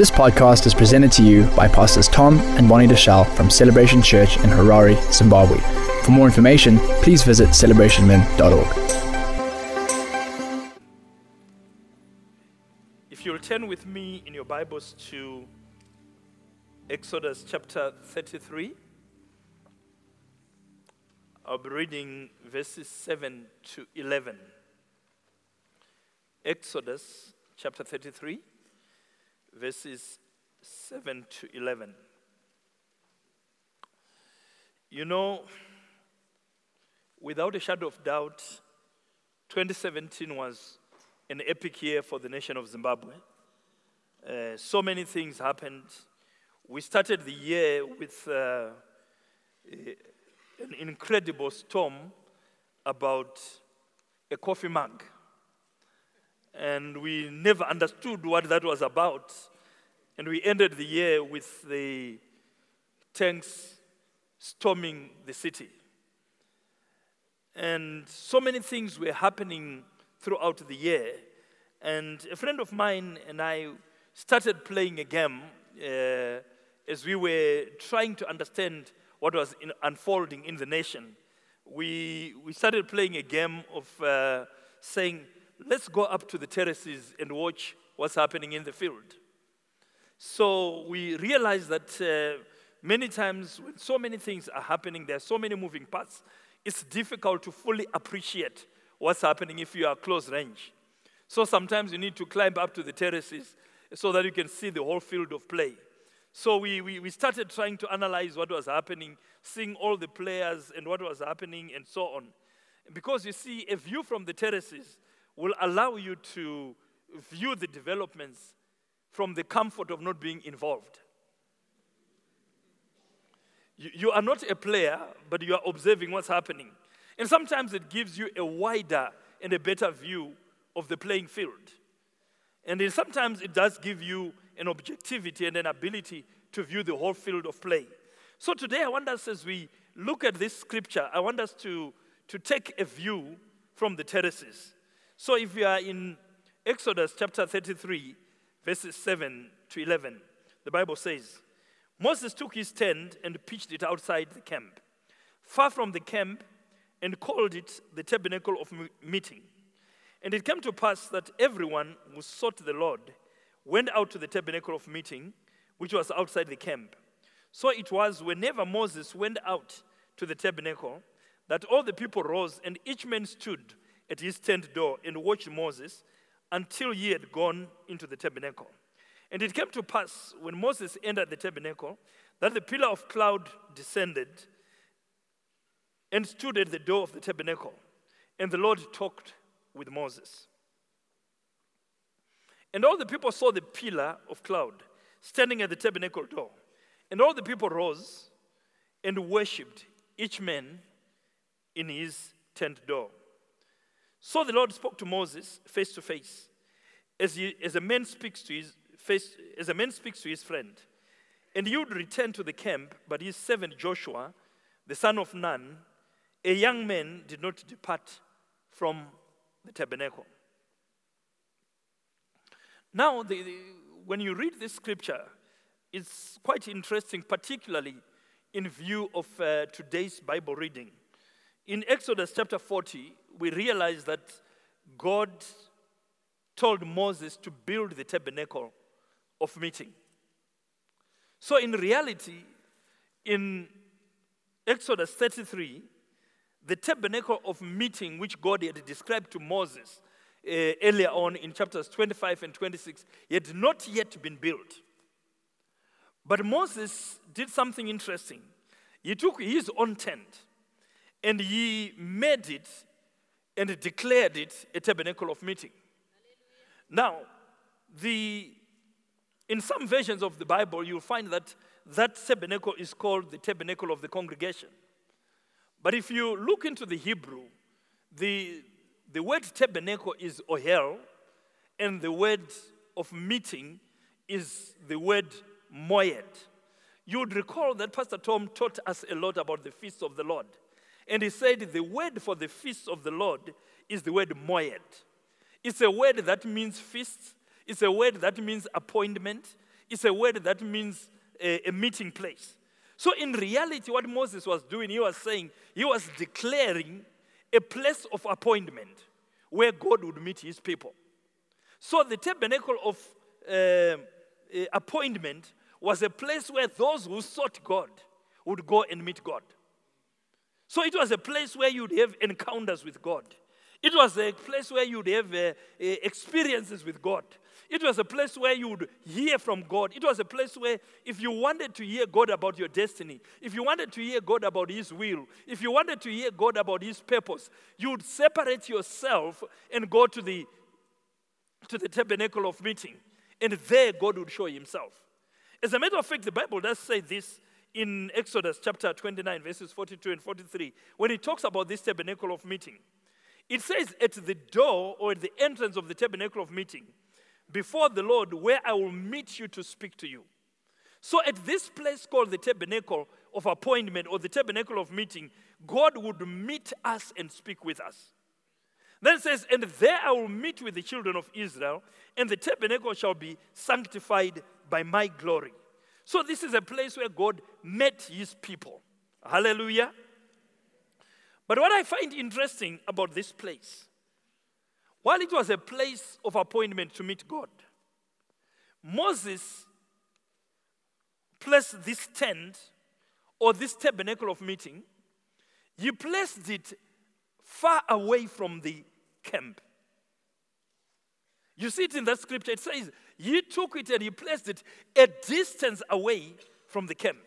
This podcast is presented to you by Pastors Tom and Bonnie Deuschle from Celebration Church in Harare, Zimbabwe. For more information, please visit celebrationmen.org. If you'll turn with me in your Bibles to Exodus chapter 33, I'll be reading verses 7 to 11. Exodus chapter 33, verses 7 to 11. You know, without a shadow of doubt, 2017 was an epic year for the nation of Zimbabwe. Uh, so many things happened. We started the year with uh, an incredible storm about a coffee mug. And we never understood what that was about. And we ended the year with the tanks storming the city. And so many things were happening throughout the year. And a friend of mine and I started playing a game uh, as we were trying to understand what was in, unfolding in the nation. We, we started playing a game of uh, saying, let's go up to the terraces and watch what's happening in the field. So we realized that uh, many times when so many things are happening, there are so many moving parts, it's difficult to fully appreciate what's happening if you are close range. So sometimes you need to climb up to the terraces so that you can see the whole field of play. So we, we, we started trying to analyze what was happening, seeing all the players and what was happening, and so on. Because you see, a view from the terraces will allow you to view the developments from the comfort of not being involved. You, you are not a player, but you are observing what's happening. And sometimes it gives you a wider and a better view of the playing field. And then sometimes it does give you an objectivity and an ability to view the whole field of play. So today, I want us, as we look at this scripture, I want us to, to take a view from the terraces. So if you are in Exodus chapter 33, verses 7 to 11, the Bible says, Moses took his tent and pitched it outside the camp, far from the camp, and called it the tabernacle of meeting. And it came to pass that everyone who sought the Lord went out to the tabernacle of meeting, which was outside the camp. So it was whenever Moses went out to the tabernacle that all the people rose, and each man stood at his tent door and watched Moses until he had gone into the tabernacle. And it came to pass when Moses entered the tabernacle that the pillar of cloud descended and stood at the door of the tabernacle. And the Lord talked with Moses. And all the people saw the pillar of cloud standing at the tabernacle door. And all the people rose and worshipped, each man in his tent door. So the Lord spoke to Moses face to face, as, he, as a man speaks to his face, as a man speaks to his friend. And he would return to the camp, but his servant Joshua, the son of Nun, a young man, did not depart from the tabernacle. Now, the, the, when you read this scripture, it's quite interesting, particularly in view of uh, today's Bible reading. In Exodus chapter 40, we realize that God told Moses to build the tabernacle of meeting. So, in reality, in Exodus 33, the tabernacle of meeting, which God had described to Moses uh, earlier on in chapters 25 and 26, had not yet been built. But Moses did something interesting. He took his own tent and he made it and declared it a tabernacle of meeting. Now, the, in some versions of the Bible, you'll find that that tabernacle is called the tabernacle of the congregation. But if you look into the Hebrew, the, the word tabernacle is ohel, and the word of meeting is the word moed. You would recall that Pastor Tom taught us a lot about the feast of the Lord. And he said the word for the feast of the Lord is the word moed. It's a word that means feast, it's a word that means appointment, it's a word that means a, a meeting place. So, in reality, what Moses was doing, he was saying, he was declaring a place of appointment where God would meet his people. So, the tabernacle of uh, appointment was a place where those who sought God would go and meet God. So, it was a place where you'd have encounters with God. It was a place where you'd have uh, uh experiences with God. It was a place where you would hear from God. It was a place where, if you wanted to hear God about your destiny, if you wanted to hear God about His will, if you wanted to hear God about His purpose, you would separate yourself and go to the, to the tabernacle of meeting. And there God would show Himself. As a matter of fact, the Bible does say this in Exodus chapter 29, verses 42 and 43, when he talks about this tabernacle of meeting. It says, At the door or at the entrance of the tabernacle of meeting, before the Lord where I will meet you to speak to you. So, at this place called the tabernacle of appointment or the tabernacle of meeting, God would meet us and speak with us. Then it says, And there I will meet with the children of Israel, and the tabernacle shall be sanctified by my glory. So, this is a place where God met his people. Hallelujah. But what I find interesting about this place while it was a place of appointment to meet God, Moses placed this tent or this tabernacle of meeting, he placed it far away from the camp. You see it in that scripture. It says, He took it and he placed it a distance away from the camp.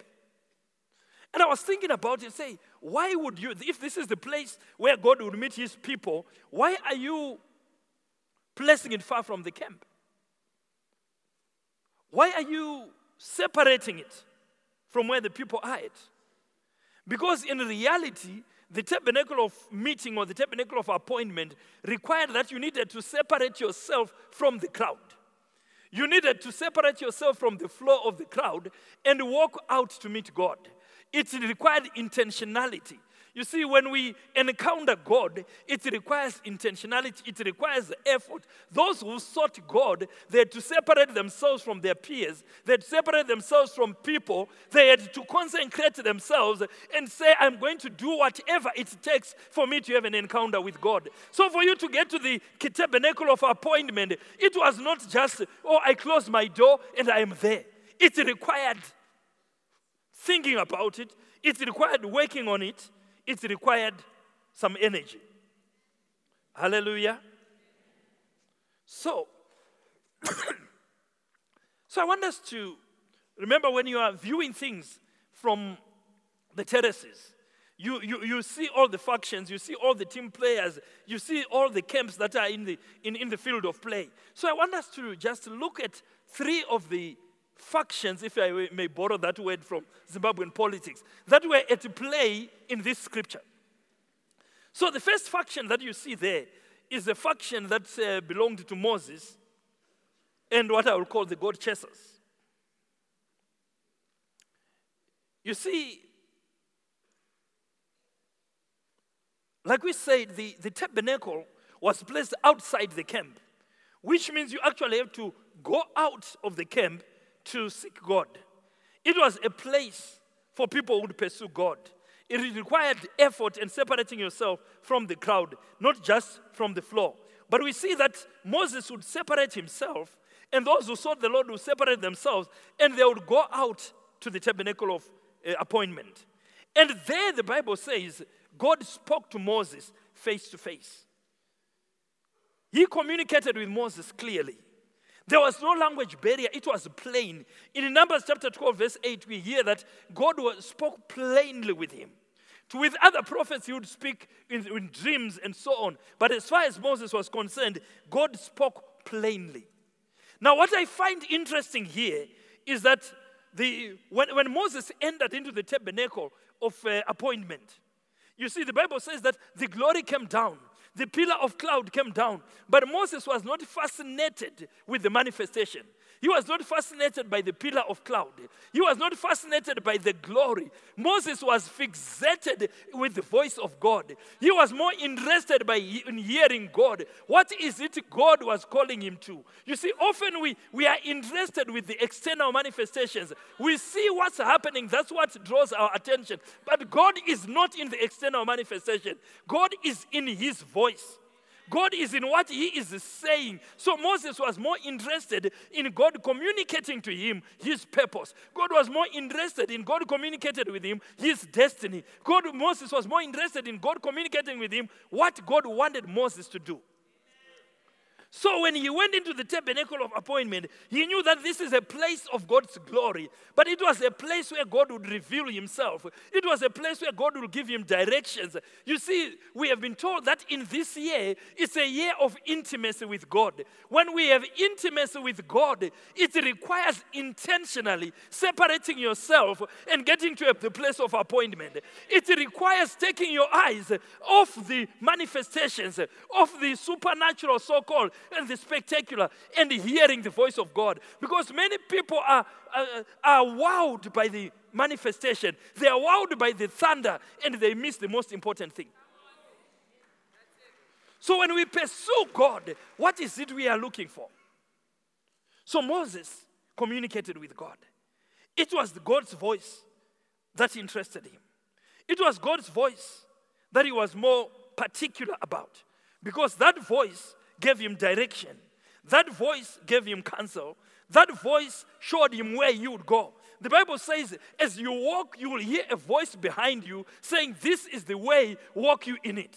And I was thinking about it, say, why would you, if this is the place where God would meet his people, why are you placing it far from the camp? Why are you separating it from where the people are at? Because in reality, the tabernacle of meeting or the tabernacle of appointment required that you needed to separate yourself from the crowd. You needed to separate yourself from the flow of the crowd and walk out to meet God. It required intentionality. You see, when we encounter God, it requires intentionality, it requires effort. Those who sought God, they had to separate themselves from their peers, they had to separate themselves from people, they had to consecrate themselves and say, I'm going to do whatever it takes for me to have an encounter with God. So, for you to get to the tabernacle of appointment, it was not just, oh, I close my door and I am there. It required thinking about it, it required working on it it required some energy. Hallelujah. So, so I want us to remember when you are viewing things from the terraces, you, you, you see all the factions, you see all the team players, you see all the camps that are in the, in, in the field of play. So I want us to just look at three of the factions, if I may borrow that word from Zimbabwean politics, that were at play in this scripture. So the first faction that you see there is the faction that uh, belonged to Moses and what I will call the God chasers. You see, like we said, the, the tabernacle was placed outside the camp, which means you actually have to go out of the camp to seek God. It was a place for people who would pursue God. It required effort and separating yourself from the crowd, not just from the floor. But we see that Moses would separate himself, and those who sought the Lord would separate themselves, and they would go out to the tabernacle of uh, appointment. And there the Bible says God spoke to Moses face to face. He communicated with Moses clearly. There was no language barrier, it was plain. In Numbers chapter 12, verse 8, we hear that God spoke plainly with him. With other prophets, he would speak in, in dreams and so on. But as far as Moses was concerned, God spoke plainly. Now, what I find interesting here is that the, when, when Moses entered into the tabernacle of uh, appointment, you see, the Bible says that the glory came down the pillar of cloud came down. But Moses was not fascinated with the manifestation. He was not fascinated by the pillar of cloud. He was not fascinated by the glory. Moses was fixated with the voice of God. He was more interested by in hearing God. What is it God was calling him to? You see, often we, we are interested with the external manifestations. We see what's happening, that's what draws our attention. But God is not in the external manifestation, God is in his voice. God is in what he is saying. So Moses was more interested in God communicating to him his purpose. God was more interested in God communicated with him his destiny. God Moses was more interested in God communicating with him what God wanted Moses to do. So when he went into the tabernacle of appointment, he knew that this is a place of God's glory, but it was a place where God would reveal himself. It was a place where God would give him directions. You see, we have been told that in this year, it's a year of intimacy with God. When we have intimacy with God, it requires intentionally separating yourself and getting to the place of appointment. It requires taking your eyes off the manifestations, of the supernatural so called, and the spectacular and hearing the voice of God. Because many people are, are, are wowed by the manifestation, they are wowed by the thunder, and they miss the most important thing. So when we pursue God, what is it we are looking for? So Moses communicated with God. It was God's voice that interested him. It was God's voice that he was more particular about because that voice gave him direction. That voice gave him counsel. That voice showed him where he would go. The Bible says, as you walk, you will hear a voice behind you saying, This is the way, walk you in it.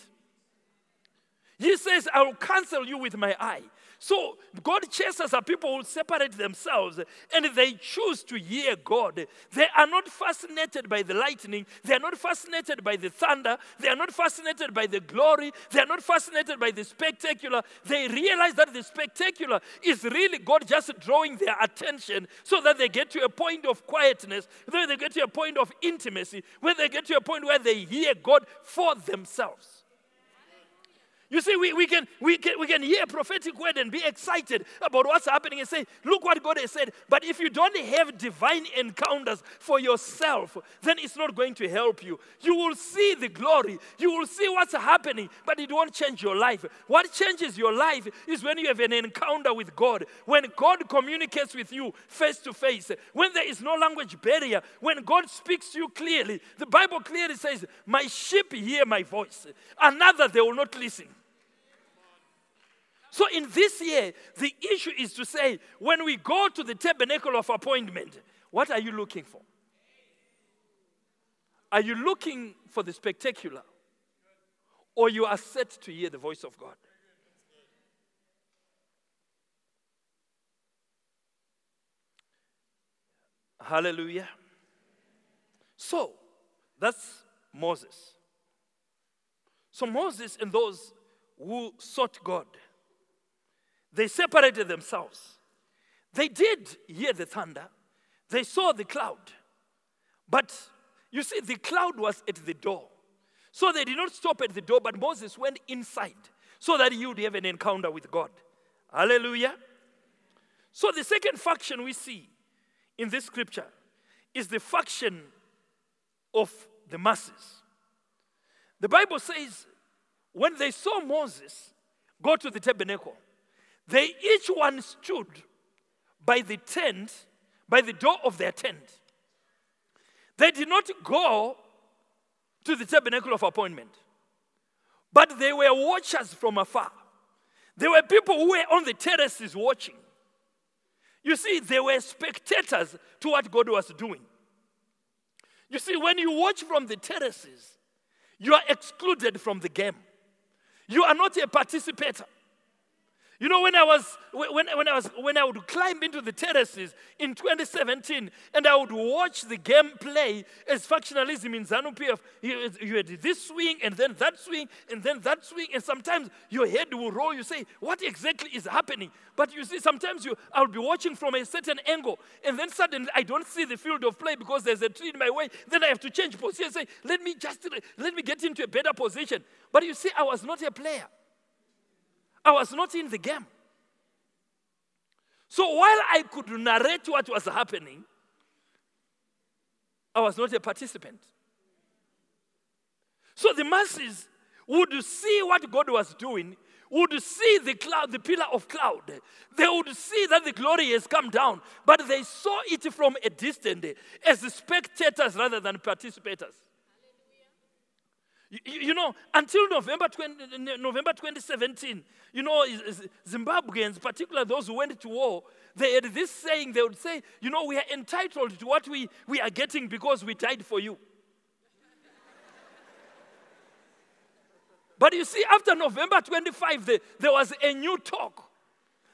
He says, I will counsel you with my eye. So God chasers are people who separate themselves and they choose to hear God. They are not fascinated by the lightning, they are not fascinated by the thunder, they are not fascinated by the glory, they are not fascinated by the spectacular. They realize that the spectacular is really God just drawing their attention so that they get to a point of quietness, where they get to a point of intimacy, where they get to a point where they hear God for themselves. You see, we, we, can, we, can, we can hear a prophetic word and be excited about what's happening and say, look what God has said. But if you don't have divine encounters for yourself, then it's not going to help you. You will see the glory, you will see what's happening, but it won't change your life. What changes your life is when you have an encounter with God, when God communicates with you face to face, when there is no language barrier, when God speaks to you clearly. The Bible clearly says, My sheep hear my voice, another they will not listen. So, in this year, the issue is to say, when we go to the tabernacle of appointment, what are you looking for? Are you looking for the spectacular? Or you are set to hear the voice of God? Hallelujah. So, that's Moses. So, Moses and those who sought God they separated themselves. They did hear the thunder, they saw the cloud. But you see, the cloud was at the door. So they did not stop at the door, but Moses went inside so that he would have an encounter with God. Hallelujah. So the second faction we see in this scripture is the faction of the masses. The Bible says when they saw Moses go to the tabernacle, they each one stood by the tent, by the door of their tent. They did not go to the tabernacle of appointment, but they were watchers from afar. There were people who were on the terraces watching. You see, they were spectators to what God was doing. You see, when you watch from the terraces, you are excluded from the game. You are not a participator. You know, when I was when, when I was when I would climb into the terraces in 2017 and I would watch the game play as factionalism in ZANU PF, you, you had this swing and then that swing and then that swing, and sometimes your head will roll. You say, What exactly is happening? But you see, sometimes you I'll be watching from a certain angle, and then suddenly I don't see the field of play because there's a tree in my way. Then I have to change position say, Let me just let me get into a better position. But you see, I was not a player. I was not in the game. So while I could narrate what was happening, I was not a participant. So the masses would see what God was doing, would see the cloud, the pillar of cloud. They would see that the glory has come down, but they saw it from a distance as spectators rather than participators. You, you, know, until November, 20, November 2017, you know, Zimbabweans, particularly those who went to war, they had this saying, they would say, you know, we are entitled to what we, we are getting because we died for you. But you see, after November 25, the, there was a new talk.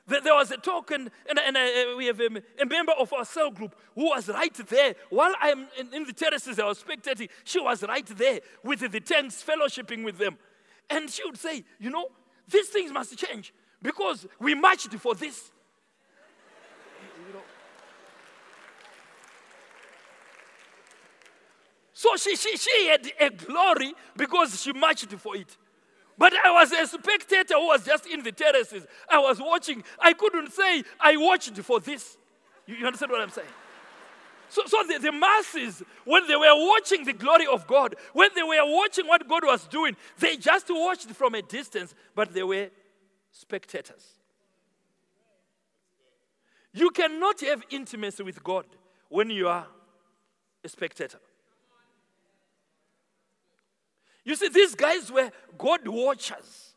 There was a talk, and, uh, we have a, a, member of our cell group who was right there. While I'm in, in the terraces, I was spectating, she was right there with the tanks, fellowshipping with them. And she would say, You know, these things must change because we marched for this. So she, she, she had a glory because she marched for it. But I was a spectator who was just in the terraces. I was watching. I couldn't say I watched for this. You, you understand what I'm saying? So, so the, the, masses, when they were watching the glory of God, when they were watching what God was doing, they just watched from a distance, but they were spectators. You cannot have intimacy with God when you are a spectator. You see, these guys were God watchers.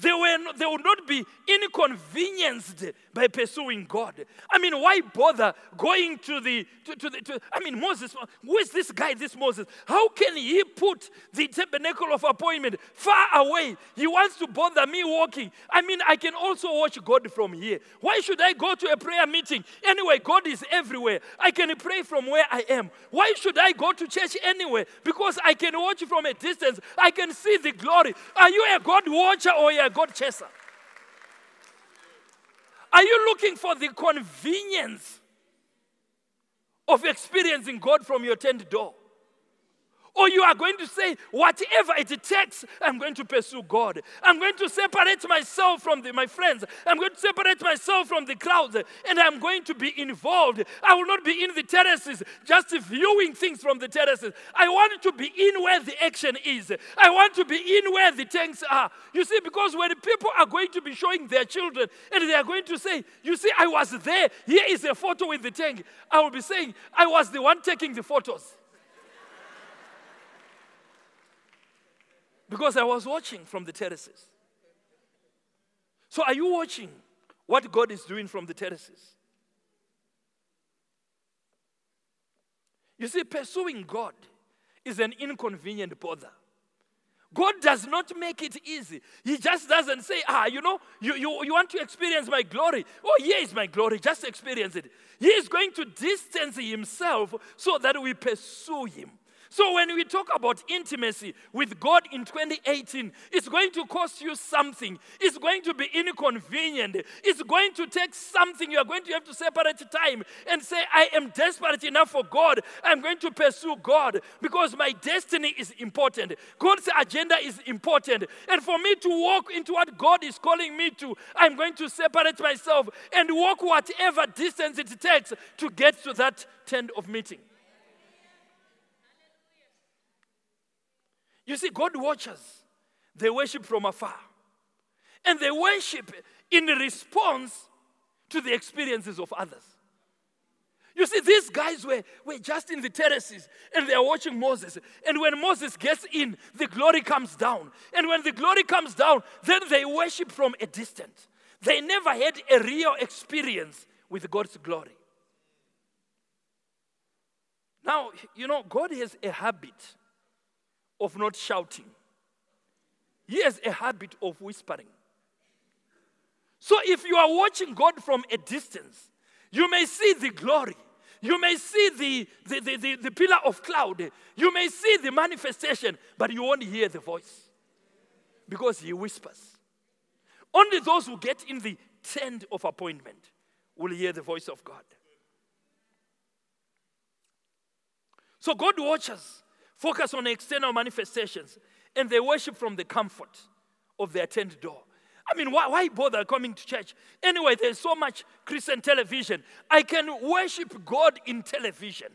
They, were they would not be inconvenienced by pursuing God. I mean, why bother going to the, to, to the, to, I mean, Moses, who is this guy, this Moses? How can he put the tabernacle of appointment far away? He wants to bother me walking. I mean, I can also watch God from here. Why should I go to a prayer meeting? Anyway, God is everywhere. I can pray from where I am. Why should I go to church anyway? Because I can watch from a distance. I can see the glory. Are you a God watcher or a God chaser? Are you looking for the convenience of experiencing God from your tent door? Or you are going to say, whatever it takes, I'm going to pursue God. I'm going to separate myself from the, my friends. I'm going to separate myself from the crowds. And I'm going to be involved. I will not be in the terraces, just viewing things from the terraces. I want to be in where the action is. I want to be in where the tanks are. You see, because when people are going to be showing their children and they are going to say, You see, I was there. Here is a photo with the tank. I will be saying, I was the one taking the photos. Because I was watching from the terraces. So, are you watching what God is doing from the terraces? You see, pursuing God is an inconvenient bother. God does not make it easy. He just doesn't say, ah, you know, you, you, you want to experience my glory. Oh, here is my glory. Just experience it. He is going to distance himself so that we pursue him. So, when we talk about intimacy with God in 2018, it's going to cost you something. It's going to be inconvenient. It's going to take something. You are going to have to separate time and say, I am desperate enough for God. I'm going to pursue God because my destiny is important. God's agenda is important. And for me to walk into what God is calling me to, I'm going to separate myself and walk whatever distance it takes to get to that tent of meeting. You see, God watchers. They worship from afar. And they worship in response to the experiences of others. You see, these guys were, were just in the terraces and they are watching Moses. And when Moses gets in, the glory comes down. And when the glory comes down, then they worship from a distance. They never had a real experience with God's glory. Now, you know, God has a habit of not shouting. He has a habit of whispering. So if you are watching God from a distance, you may see the glory. You may see the, the, the, the, the pillar of cloud. You may see the manifestation, but you won't hear the voice because he whispers. Only those who get in the tent of appointment will hear the voice of God. So God watchers focus on external manifestations, and they worship from the comfort of their tent door. I mean, why, why bother coming to church? Anyway, there's so much Christian television. I can worship God in television.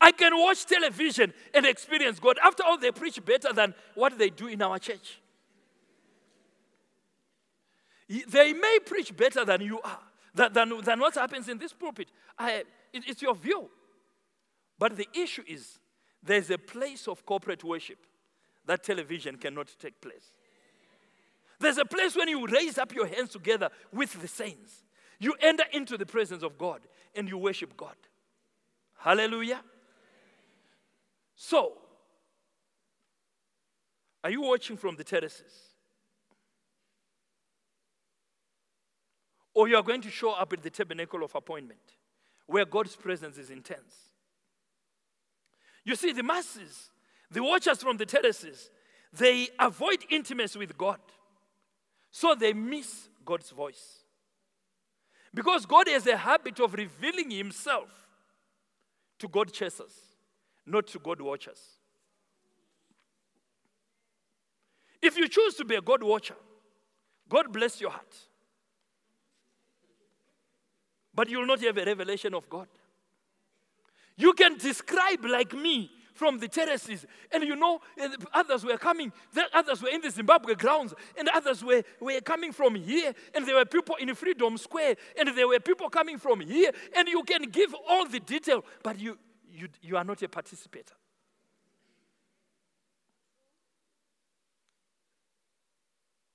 I can watch television and experience God. After all, they preach better than what they do in our church. They may preach better than you are, than, than, what happens in this pulpit. I, it, it's your view. But the issue is there's a place of corporate worship that television cannot take place. There's a place when you raise up your hands together with the saints. You enter into the presence of God and you worship God. Hallelujah. So, are you watching from the terraces? Or you are going to show up at the tabernacle of appointment where God's presence is intense? You see, the masses, the watchers from the terraces, they avoid intimacy with God. So they miss God's voice. Because God has a habit of revealing Himself to God chasers, not to God watchers. If you choose to be a God watcher, God bless your heart. But you will not have a revelation of God. You can describe like me from the terraces. And you know, others were coming, others were in the Zimbabwe grounds, and others were, were coming from here, and there were people in Freedom Square, and there were people coming from here, and you can give all the detail, but you, you, you are not a participator.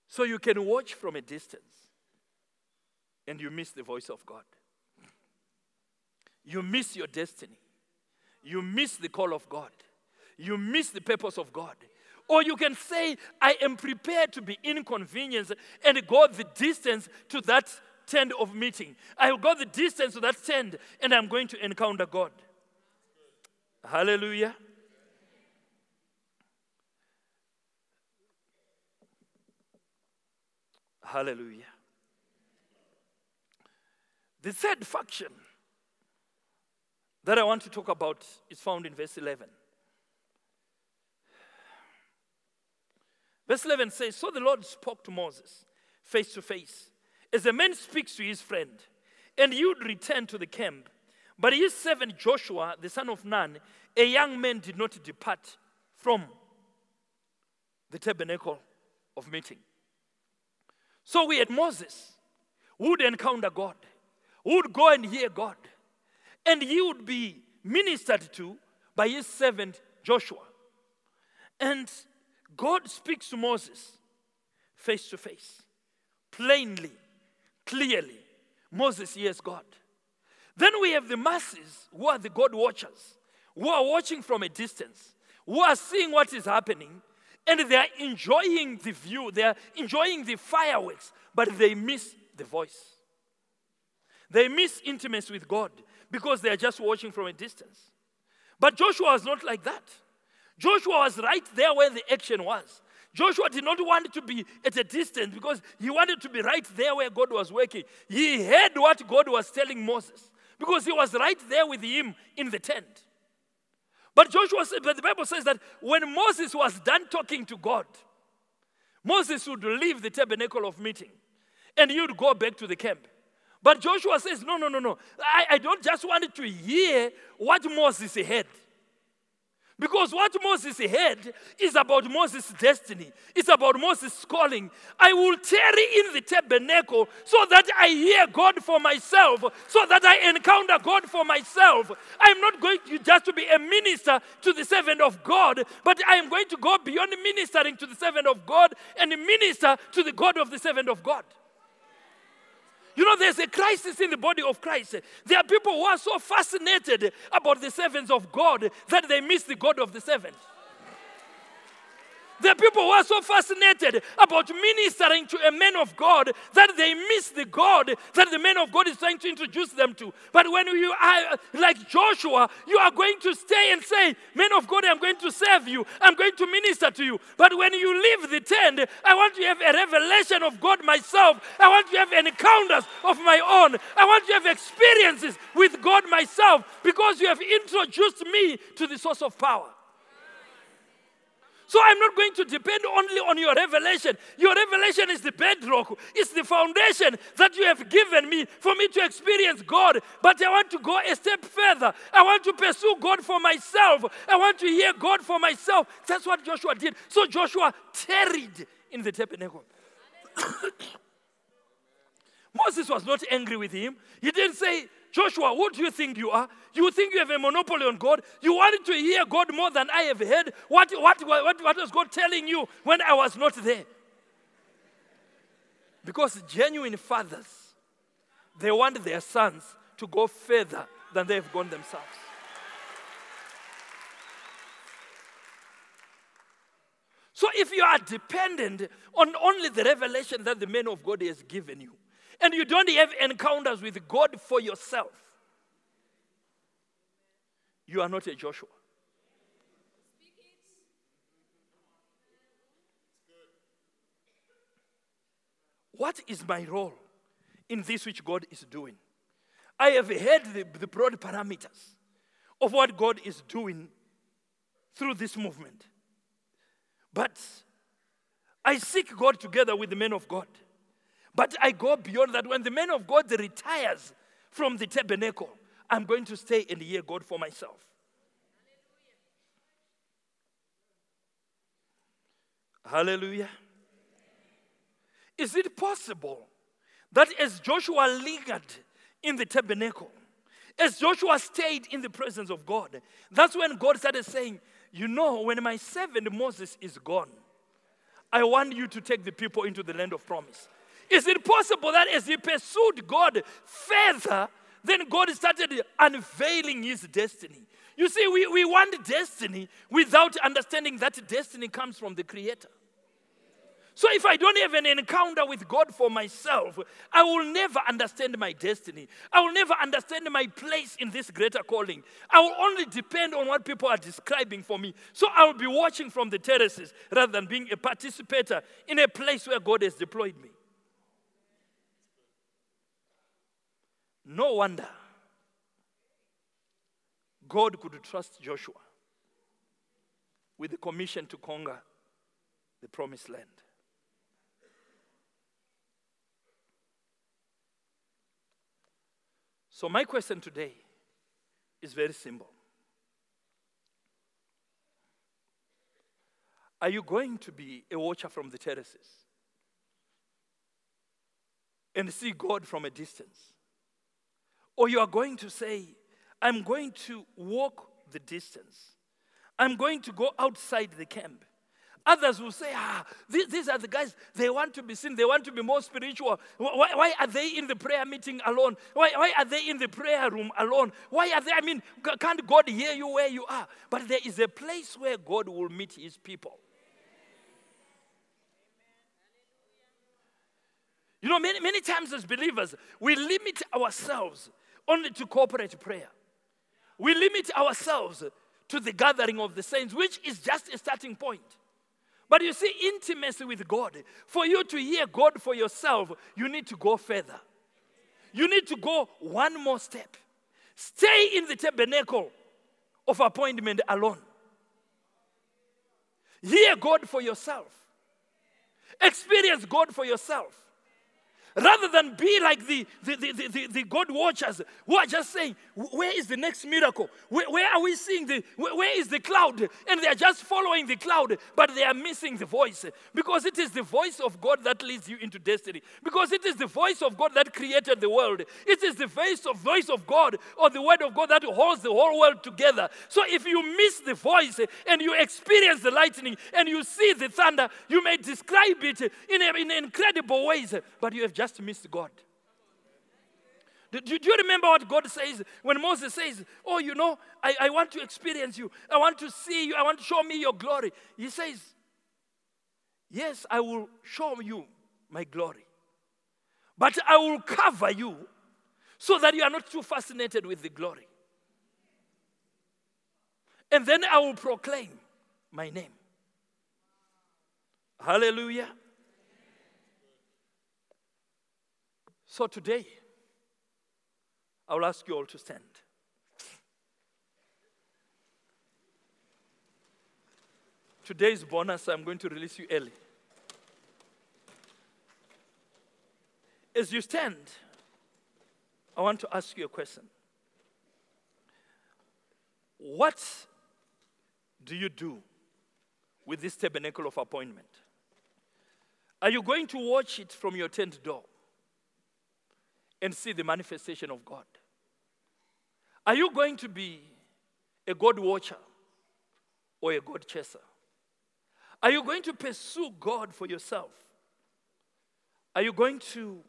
So you can watch from a distance and you miss the voice of God. You miss your destiny you miss the call of God. You miss the purpose of God. Or you can say, I am prepared to be inconvenienced and go the distance to that tent of meeting. I will go the distance to that tent and I'm going to encounter God. Hallelujah. Hallelujah. The third faction that I want to talk about is found in verse 11. Verse 11 says So the Lord spoke to Moses face to face, as a man speaks to his friend, and would return to the camp. But his servant Joshua, the son of Nun, a young man, did not depart from the tabernacle of meeting. So we had Moses, who would encounter God, who would go and hear God and he would be ministered to by his servant Joshua. And God speaks to Moses face to face, plainly, clearly. Moses hears God. Then we have the masses who are the God watchers, who are watching from a distance, who are seeing what is happening, and they are enjoying the view, they are enjoying the fireworks, but they miss the voice. They miss intimacy with God because they are just watching from a distance. But Joshua was not like that. Joshua was right there where the action was. Joshua did not want to be at a distance because he wanted to be right there where God was working. He heard what God was telling Moses because he was right there with him in the tent. But Joshua said, but the Bible says that when Moses was done talking to God, Moses would leave the tabernacle of meeting and he would go back to the camp. But Joshua says, No, no, no, no. I, I don't just want to hear what Moses had. Because what Moses had is about Moses' destiny. It's about Moses' calling. I will tarry in the tabernacle so that I hear God for myself, so that I encounter God for myself. I'm not going to just to be a minister to the servant of God, but I am going to go beyond ministering to the servant of God and minister to the God of the servant of God. You know, there's a crisis in the body of Christ. There are people who are so fascinated about the servants of God that they miss the God of the servants. Are people who are so fascinated about ministering to a man of God that they miss the God that the man of God is trying to introduce them to. But when you are like Joshua, you are going to stay and say, Man of God, I'm going to serve you, I'm going to minister to you. But when you leave the tent, I want to have a revelation of God myself. I want to have encounters of my own. I want to have experiences with God myself because you have introduced me to the source of power. So I'm not going to depend only on your revelation. Your revelation is the bedrock, it's the foundation that you have given me for me to experience God. But I want to go a step further. I want to pursue God for myself. I want to hear God for myself. That's what Joshua did. So Joshua tarried in the tabernacle. Moses was not angry with him. He didn't say, Joshua, what do you think you are? You think you have a monopoly on God? You wanted to hear God more than I have heard? What, what, what, what was God telling you when I was not there? Because genuine fathers, they want their sons to go further than they have gone themselves. So if you are dependent on only the revelation that the man of God has given you, and you don't have encounters with God for yourself, you are not a Joshua. What is my role in this which God is doing? I have heard the, the broad parameters of what God is doing through this movement. But I seek God together with the men of God. But I go beyond that. When the man of God retires from the tabernacle, I'm going to stay and hear God for myself. Hallelujah. Is it possible that as Joshua lingered in the tabernacle, as Joshua stayed in the presence of God, that's when God started saying, You know, when my servant Moses is gone, I want you to take the people into the land of promise. Is it possible that as he pursued God further, then God started unveiling his destiny? You see, we, we want destiny without understanding that destiny comes from the Creator. So if I don't have an encounter with God for myself, I will never understand my destiny. I will never understand my place in this greater calling. I will only depend on what people are describing for me. So I will be watching from the terraces rather than being a participator in a place where God has deployed me. No wonder God could trust Joshua with the commission to conquer the promised land. So, my question today is very simple Are you going to be a watcher from the terraces and see God from a distance? Or you are going to say, I'm going to walk the distance. I'm going to go outside the camp. Others will say, ah, these, these, are the guys, they want to be seen, they want to be more spiritual. Why, why are they in the prayer meeting alone? Why, why are they in the prayer room alone? Why are they, I mean, can't God hear you where you are? But there is a place where God will meet his people. You know, many, many times as believers, we limit ourselves only to corporate prayer. We limit ourselves to the gathering of the saints, which is just a starting point. But you see, intimacy with God, for you to hear God for yourself, you need to go further. You need to go one more step. Stay in the tabernacle of appointment alone. Hear God for yourself. Experience God for yourself. Rather than be like the, the, the, the, the God watchers who are just saying, Where is the next miracle? Where, where are we seeing the, where, where is the cloud? And they are just following the cloud, but they are missing the voice. Because it is the voice of God that leads you into destiny. Because it is the voice of God that created the world. It is the voice of, voice of God or the word of God that holds the whole world together. So if you miss the voice and you experience the lightning and you see the thunder, you may describe it in, in incredible ways, but you have just missed God. Do, do, you remember what God says when Moses says, Oh, you know, I, I want to experience you. I want to see you. I want to show me your glory. He says, Yes, I will show you my glory. But I will cover you so that you are not too fascinated with the glory. And then I will proclaim my name. Hallelujah. So today, I will ask you all to stand. Today's bonus, I'm going to release you early. As you stand, I want to ask you a question. What do you do with this tabernacle of appointment? Are you going to watch it from your tent door and see the manifestation of God? Are you going to be a God watcher or a God chaser? Are you going to pursue God for yourself? Are you going to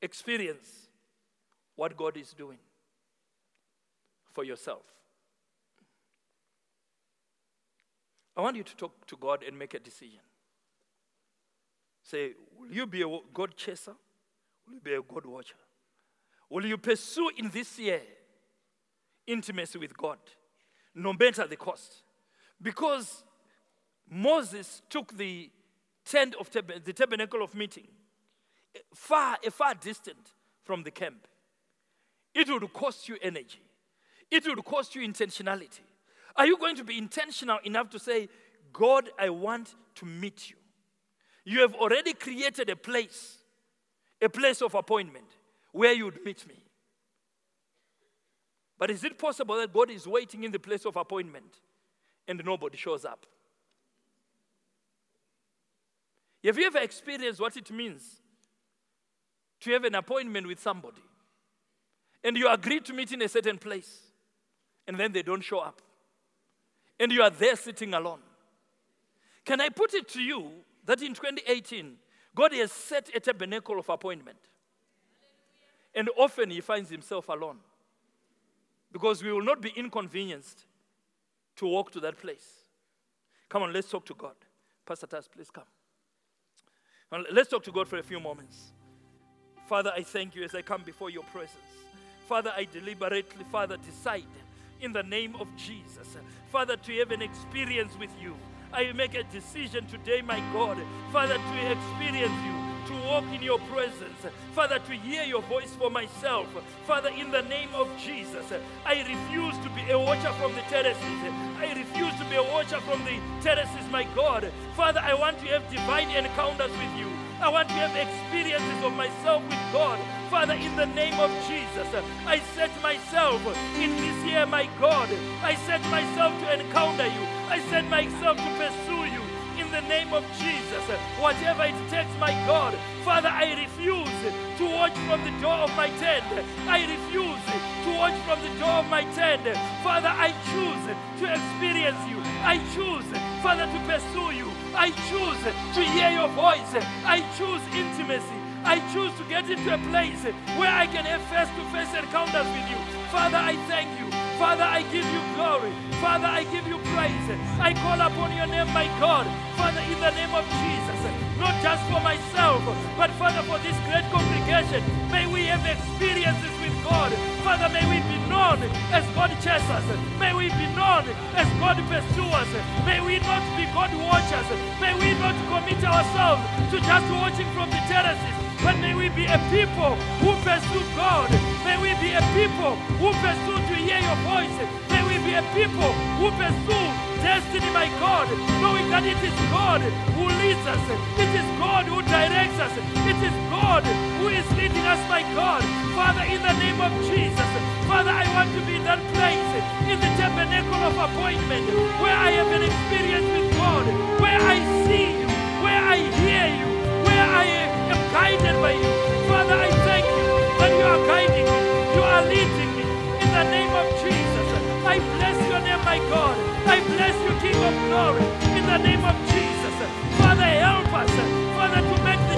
experience what God is doing for yourself? I want you to talk to God and make a decision. Say, will you be a God chaser? Will you be a God watcher? Will you pursue in this year intimacy with God, no matter the cost? Because Moses took the tent of tab- the tabernacle of meeting eh, far, a far distant from the camp. It would cost you energy. It would cost you intentionality. Are you going to be intentional enough to say, God, I want to meet you? You have already created a place, a place of appointment where you would meet me. But is it possible that God is waiting in the place of appointment and nobody shows up? Have you ever experienced what it means to have an appointment with somebody and you agree to meet in a certain place and then they don't show up and you are there sitting alone? Can I put it to you that in 2018, God has set a tabernacle of appointment? And often he finds himself alone because we will not be inconvenienced to walk to that place. Come on, let's talk to God. Pastor Tas, please come. Let's talk to God for a few moments. Father, I thank you as I come before your presence. Father, I deliberately, Father, decide in the name of Jesus, Father, to have an experience with you. I make a decision today, my God, Father, to experience you to walk in your presence. Father, to hear your voice for myself. Father, in the name of Jesus, I refuse to be a watcher from the terraces. I refuse to be a watcher from the terraces, my God. Father, I want to have divine encounters with you. I want to have experiences of myself with God. Father, in the name of Jesus, I set myself in this year, my God. I set myself to encounter you. I set myself to pursue the name of Jesus. Whatever it takes, my God. Father, I refuse to watch from the door of my tent. I refuse to watch from the door of my tent. Father, I choose to experience you. I choose, Father, to pursue you. I choose to hear your voice. I choose intimacy. I choose to get into a place where I can have face to face encounters with you. Father, I thank you. Father, I give you glory. Father, I give you praise. I call upon your name, my God. Father, in the name of Jesus, not just for myself, but Father, for this great congregation, may we have experiences with God. Father, may we be known as God chasers. May we be known as God pursuers. May we not be God watchers. May we not commit ourselves to just watching from the terraces. We be a people who pursue God. May we be a people who pursue to hear your voice. May we be a people who pursue destiny, by God, knowing that it is God who leads us. It is God who directs us. It is God who is leading us, by God. Father, in the name of Jesus, Father, I want to be in that place, in the tabernacle of appointment, where I have an experience with God, where I see you, where I hear you, where I am guided by you. Father, I thank you that you are guiding me, you are leading me in the name of Jesus. I bless your name, my God. I bless you, King of glory, in the name of Jesus. Father, help us, Father, to make the,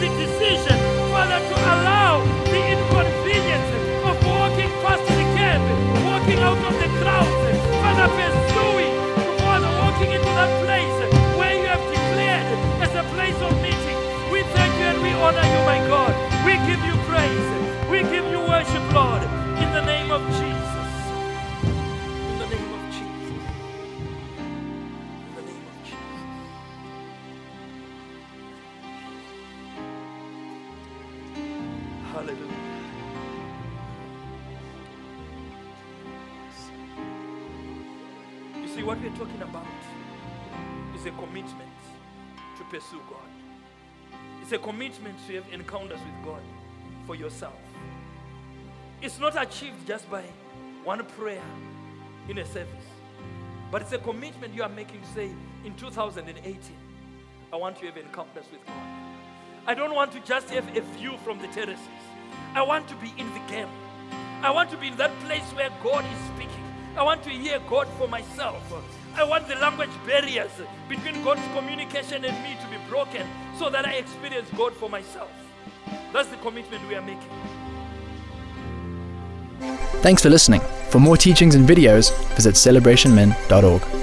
the decision, Father, to allow the inconvenience of walking past the camp, walking out of the crowds, Father, pursuing, Father, walking into that place honor you, my God. We give you praise. We give you worship, Lord, in the name of Jesus. In the name of Jesus. In the name of Jesus. Hallelujah. You see what we're talking about is a commitment to pursue God. It's a commitment to have encounters with God for yourself. It's not achieved just by one prayer in a service, but it's a commitment you are making say, in 2018, I want to have encounters with God. I don't want to just have a view from the terraces. I want to be in the game. I want to be in that place where God is speaking. I want to hear God for myself. I want the language barriers between God's communication and me to be broken so that I experience God for myself. That's the commitment we are making. Thanks for listening. For more teachings and videos, visit celebrationmen.org.